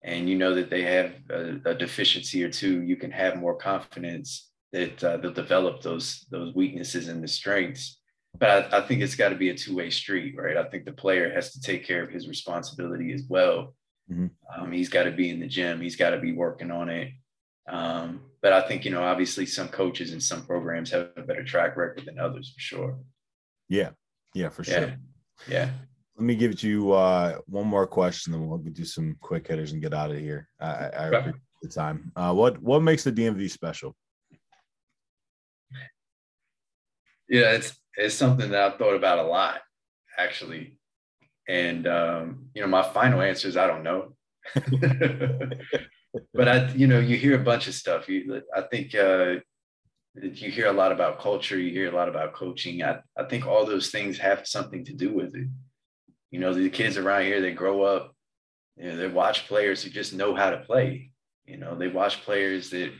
and you know that they have a, a deficiency or two, you can have more confidence that uh, they'll develop those those weaknesses and the strengths. But I, I think it's got to be a two way street, right? I think the player has to take care of his responsibility as well. Mm-hmm. Um, he's got to be in the gym. He's got to be working on it. Um, but I think, you know, obviously some coaches and some programs have a better track record than others for sure. Yeah. Yeah, for sure. Yeah. yeah. Let me give you uh, one more question, then we'll do some quick hitters and get out of here. I, I appreciate the time. Uh, what what makes the DMV special? Yeah, it's it's something that I've thought about a lot, actually. And um, you know, my final answer is I don't know. *laughs* *laughs* but I, you know, you hear a bunch of stuff. You, I think uh, you hear a lot about culture. You hear a lot about coaching. I, I think all those things have something to do with it. You know, the kids around here, they grow up, you know, they watch players who just know how to play. You know, they watch players that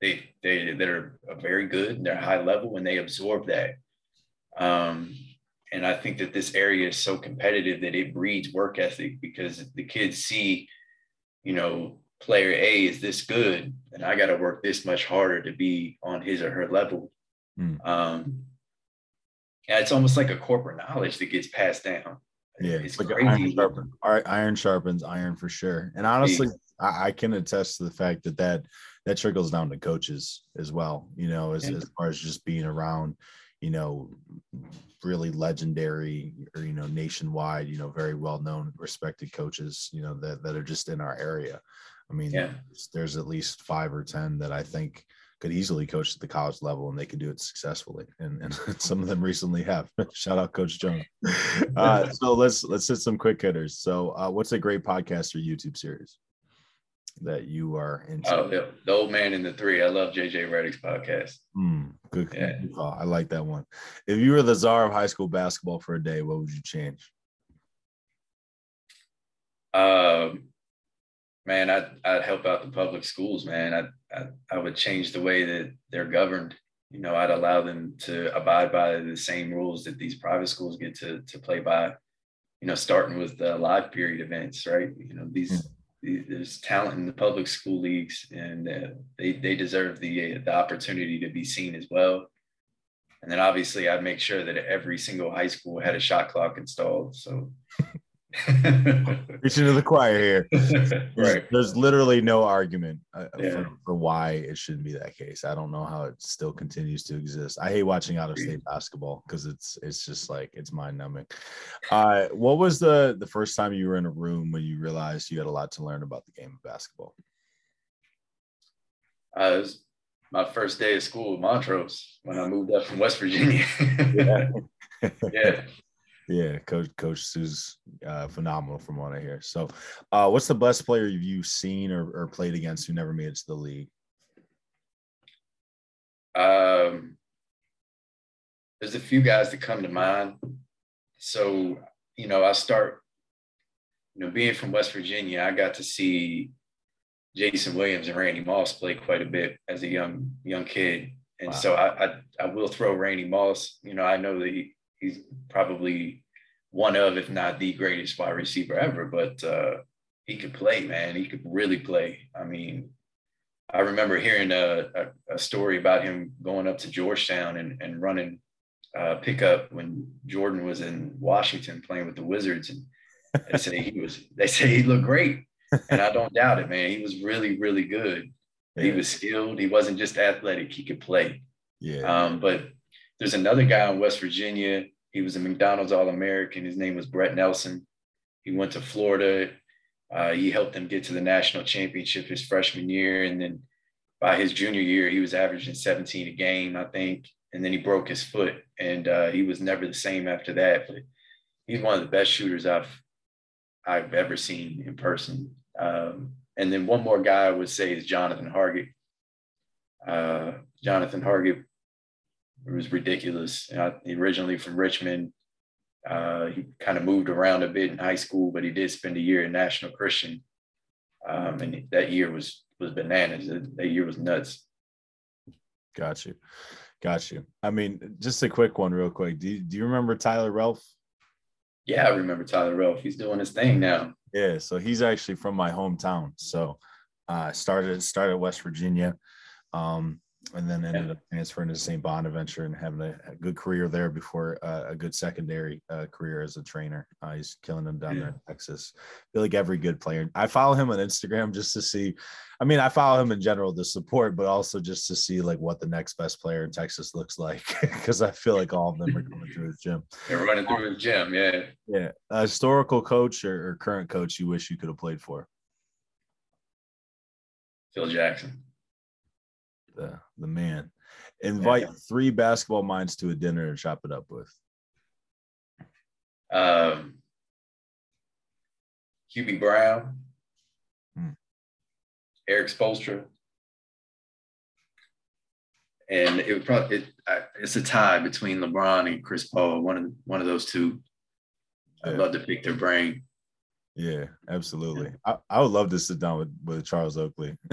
they they that are very good and they're high level and they absorb that. Um, and I think that this area is so competitive that it breeds work ethic because the kids see, you know, player A is this good, and I got to work this much harder to be on his or her level. Mm. Um, yeah, it's almost like a corporate knowledge that gets passed down. Yeah, it's like iron, sharpens, iron sharpens iron for sure. And honestly, yeah. I, I, can attest to the fact that that that trickles down to coaches as well. You know, as, yeah. as far as just being around, you know, really legendary or you know nationwide, you know, very well known, respected coaches, you know, that that are just in our area. I mean, yeah. there's, at least five or ten that I think could easily coach at the college level and they could do it successfully. And, and *laughs* some of them recently have. *laughs* Shout out Coach Jones. *laughs* Uh, so let's let's hit some quick hitters. So uh, what's a great podcast or YouTube series that you are into? Oh, the, the old man in the three. I love JJ Redick's podcast. Mm, good, yeah. good call. I like that one. If you were the czar of high school basketball for a day, what would you change? Um man, I'd, I'd help out the public schools, man. I, I, I would change the way that they're governed. You know, I'd allow them to abide by the same rules that these private schools get to, to play by, you know, starting with the live period events, right? You know, these, mm-hmm. these there's talent in the public school leagues and uh, they, they deserve the, the opportunity to be seen as well. And then obviously I'd make sure that every single high school had a shot clock installed. So *laughs* Preaching to the choir here. *laughs* right. There's literally no argument uh, yeah. for, for, why it shouldn't be that case. I don't know how it still continues to exist. I hate watching out of state basketball because it's it's just like it's mind numbing. Uh, what was the the first time you were in a room when you realized you had a lot to learn about the game of basketball? Uh, it was my first day of school at Montrose when I moved up from West Virginia. yeah. *laughs* yeah. Yeah, Coach Coach Stu's uh, phenomenal from what I hear. So, uh, what's the best player you've seen or, or played against who never made it to the league? Um, there's a few guys that come to mind. So, you know, I start, you know, being from West Virginia, I got to see Jason Williams and Randy Moss play quite a bit as a young young kid, and wow. so I, I, I will throw Randy Moss. You know, I know that he, he's probably one of, if not the greatest wide receiver ever. But uh, he could play, man. He could really play. I mean, I remember hearing a, a, a story about him going up to Georgetown and, and running uh, pickup when Jordan was in Washington playing with the Wizards, and they say he was. *laughs* They say he looked great, and I don't doubt it, man. He was really, really good. Yeah. He was skilled. He wasn't just athletic. He could play. Yeah. Um, but there's another guy in West Virginia. He was a McDonald's All American. His name was Brett Nelson. He went to Florida. Uh, he helped them get to the national championship his freshman year. And then by his junior year, he was averaging 17 a game, I think. And then he broke his foot and uh, he was never the same after that. But he's one of the best shooters I've I've ever seen in person. Um, and then one more guy I would say is Jonathan Hargett. Uh, Jonathan Hargett it was ridiculous. Originally from Richmond, uh, he kind of moved around a bit in high school, but he did spend a year in National Christian, um, and that year was was bananas. That year was nuts. Got you, got you. I mean, just a quick one, real quick. Do you, do you remember Tyler Relph? Yeah, I remember Tyler Relph. He's doing his thing now. Yeah, so he's actually from my hometown. So, uh, started started West Virginia. Um, and then ended up transferring to St. Bonaventure and having a, a good career there before uh, a good secondary uh, career as a trainer. Uh, he's killing them down yeah. there in Texas. I feel like every good player. I follow him on Instagram just to see. I mean, I follow him in general to support, but also just to see like what the next best player in Texas looks like *laughs* because I feel like all of them are coming through the gym. They're running through his gym, yeah. Yeah, a historical coach or, or current coach you wish you could have played for. Phil Jackson the the man. Invite yeah. three basketball minds to a dinner and chop it up with. Um, Hubie Brown, hmm. Erik Spoelstra, and it would probably it, it's a tie between LeBron and Chris Paul. One of one of those two. I'd yeah. love to pick their brain. Yeah, absolutely. I, I would love to sit down with, with Charles Oakley. *laughs*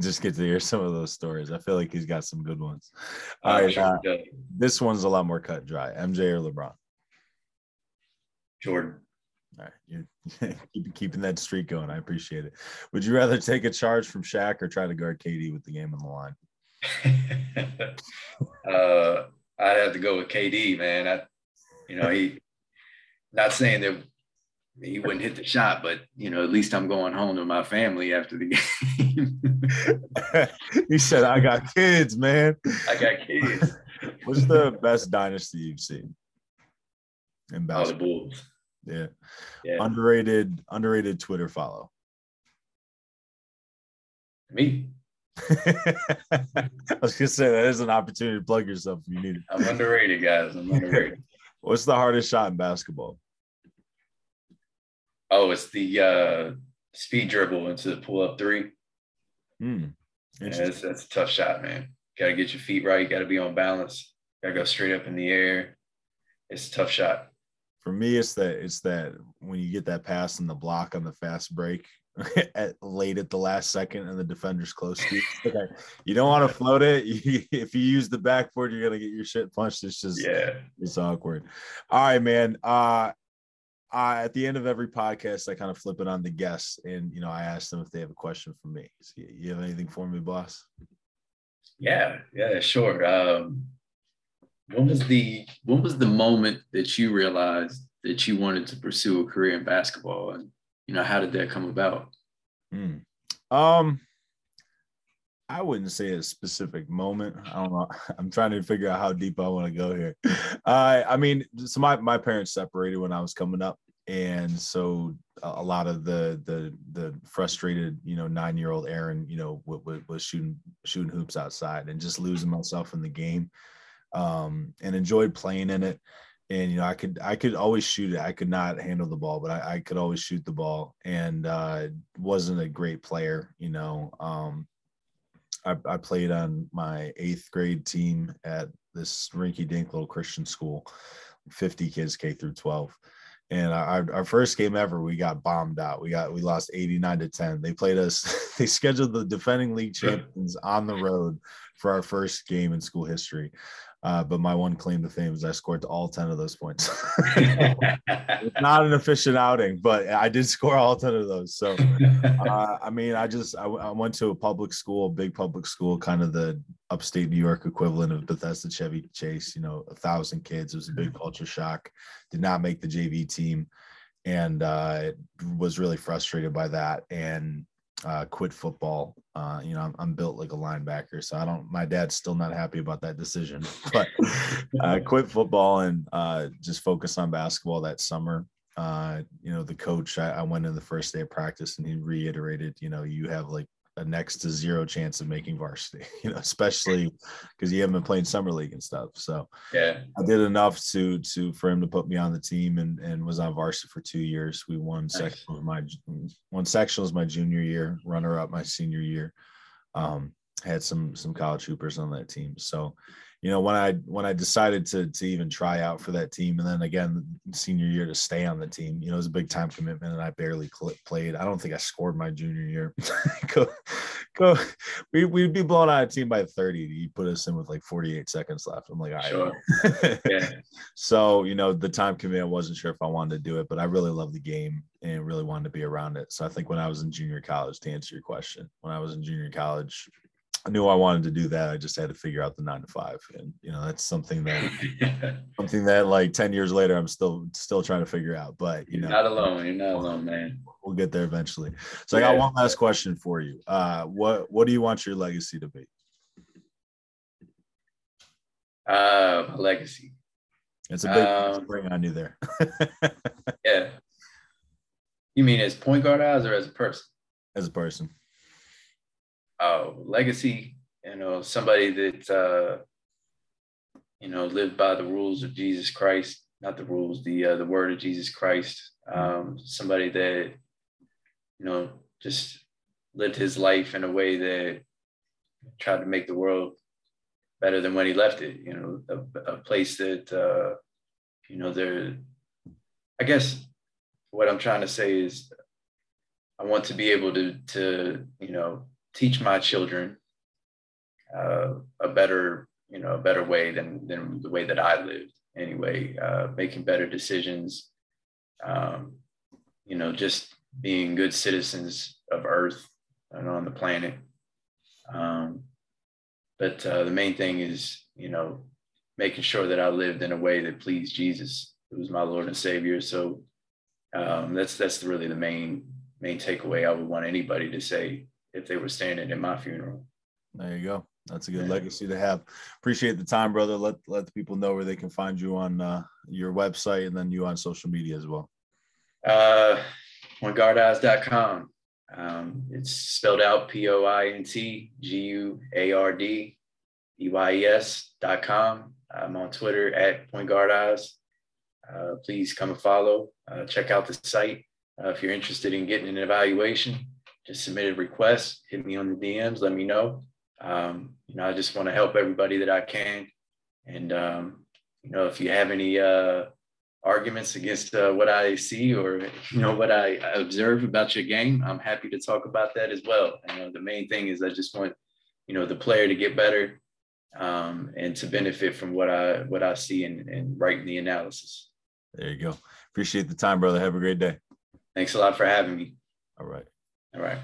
just get to hear some of those stories. I feel like he's got some good ones. All right, uh, this one's a lot more cut dry. MJ or LeBron? Jordan. All right, you're *laughs* keeping that streak going. I appreciate it. Would you rather take a charge from Shaq or try to guard KD with the game on the line? *laughs* uh, I'd have to go with KD, man. I, you know, he. Not saying that he wouldn't hit the shot, but you know, at least I'm going home to my family after the *laughs* game. *laughs* he said, I got kids, man. I got kids. *laughs* What's the best dynasty you've seen in basketball? Oh, the Bulls. Yeah. yeah. Underrated, underrated Twitter follow. Me. I was gonna say that is an opportunity to plug yourself if you need it. I'm underrated, guys. I'm underrated. What's the hardest shot in basketball? Oh, it's the uh, speed dribble into the pull up three. Hmm. Yeah, that's, that's a tough shot, man. Got to get your feet right. Got to be on balance. Got to go straight up in the air. It's a tough shot. For me, it's that it's that when you get that pass in the block on the fast break *laughs* at late at the last second and the defender's close to you. Okay. *laughs* You don't want to float it. *laughs* You, if you use the backboard, you're gonna get your shit punched. It's just yeah, it's awkward. All right, man. Uh uh, at the end of every podcast, I kind of flip it on the guests, and you know, I ask them if they have a question for me. So you have anything for me, boss? Yeah, yeah, sure. Um, when was the when was the moment that you realized that you wanted to pursue a career in basketball, and you know, how did that come about? Mm. Um, I wouldn't say a specific moment. I don't know. *laughs* I'm trying to figure out how deep I want to go here. *laughs* Uh, I mean, so my, my parents separated when I was coming up and so a lot of the the the frustrated you know nine year old Aaron you know was, was shooting shooting hoops outside and just losing myself in the game um, and enjoyed playing in it. And you know I could I could always shoot it. I could not handle the ball but I, I could always shoot the ball. And uh, wasn't a great player you know um, I, I played on my eighth grade team at this rinky dink little Christian school 50 kids K through 12 and our, our first game ever we got bombed out. We got we lost 89 to 10 they played us *laughs* they scheduled the defending league champions on the road for our first game in school history uh, but my one claim to fame is I scored all 10 of those points. *laughs* *laughs* not an efficient outing, but I did score all 10 of those. So, *laughs* uh, I mean, I just, I, I, went to a public school, big public school, kind of the upstate New York equivalent of Bethesda Chevy Chase, you know, a thousand kids. It was a big culture shock. Did not make the JV team and uh, was really frustrated by that. And uh, quit football. Uh, you know, I'm, I'm, built like a linebacker, so I don't. My dad's still not happy about that decision, *laughs* but uh, quit football and uh, just focus on basketball that summer. Uh, you know, the coach. I, I went in the first day of practice, and he reiterated, you know, you have like a next to zero chance of making varsity, *laughs* you know, especially because you haven't been playing summer league and stuff. So yeah, I did enough to to for him to put me on the team and and was on varsity for two years. We won nice. sectional my one sectionals my junior year, runner up my senior year. Um, had some some college hoopers on that team. So you know when i when i decided to to even try out for that team and then again senior year to stay on the team you know it was a big time commitment and i barely played. I don't think i scored my junior year. *laughs* Go go we, we'd be blown out of team by 30 you put us in with like 48 seconds left. I'm like all right. Sure. *laughs* yeah. so you know the time commitment i wasn't sure if i wanted to do it but i really love the game and really wanted to be around it. So i think when i was in junior college to answer your question when i was in junior college I knew I wanted to do that. I just had to figure out the nine to five, and you know that's something that *laughs* something that like ten years later I'm still still trying to figure out. But you You're know, not alone. You're not alone, man. we'll get there eventually. So I got one last question for you. Uh, what what do you want your legacy to be? Uh, my legacy. It's a big Um, spring on you there. *laughs* Yeah. You mean as point guard eyes or as a person? As a person, Oh, legacy. You know, somebody that uh, you know lived by the rules of Jesus Christ, not the rules, the uh, the word of Jesus Christ. Um, somebody that you know just lived his life in a way that tried to make the world better than when he left it. You know, a, a place that uh, you know there. I guess what I'm trying to say is, I want to be able to to you know teach my children uh, a better you know a better way than than the way that I lived anyway. Uh, making better decisions, um, you know, just being good citizens of Earth and on the planet. Um, but uh, the main thing is, you know, making sure that I lived in a way that pleased Jesus, who was my Lord and Savior. So um, that's that's really the main main takeaway I would want anybody to say if they were standing at my funeral. there you go. That's a good Yeah. legacy to have. Appreciate the time, brother. Let let the people know where they can find you on uh, your website and then you on social media as well. Uh, pointguardeyes.com. Um, it's spelled out P O I N T G U A R D E Y E S dot com. I'm on Twitter at Point Guard Eyes. Uh, please come and follow. Uh, check out the site. Uh, if you're interested in getting an evaluation, just submit a request. Hit me on the DMs. Let me know. Um, you know, I just want to help everybody that I can. And um, you know, if you have any uh, arguments against uh, what I see or you know what I observe about your game, I'm happy to talk about that as well. You know, the main thing is I just want you know the player to get better um, and to benefit from what I what I see and, and writing the analysis. There you go. Appreciate the time, brother. Have a great day. Thanks a lot for having me. All right. All right.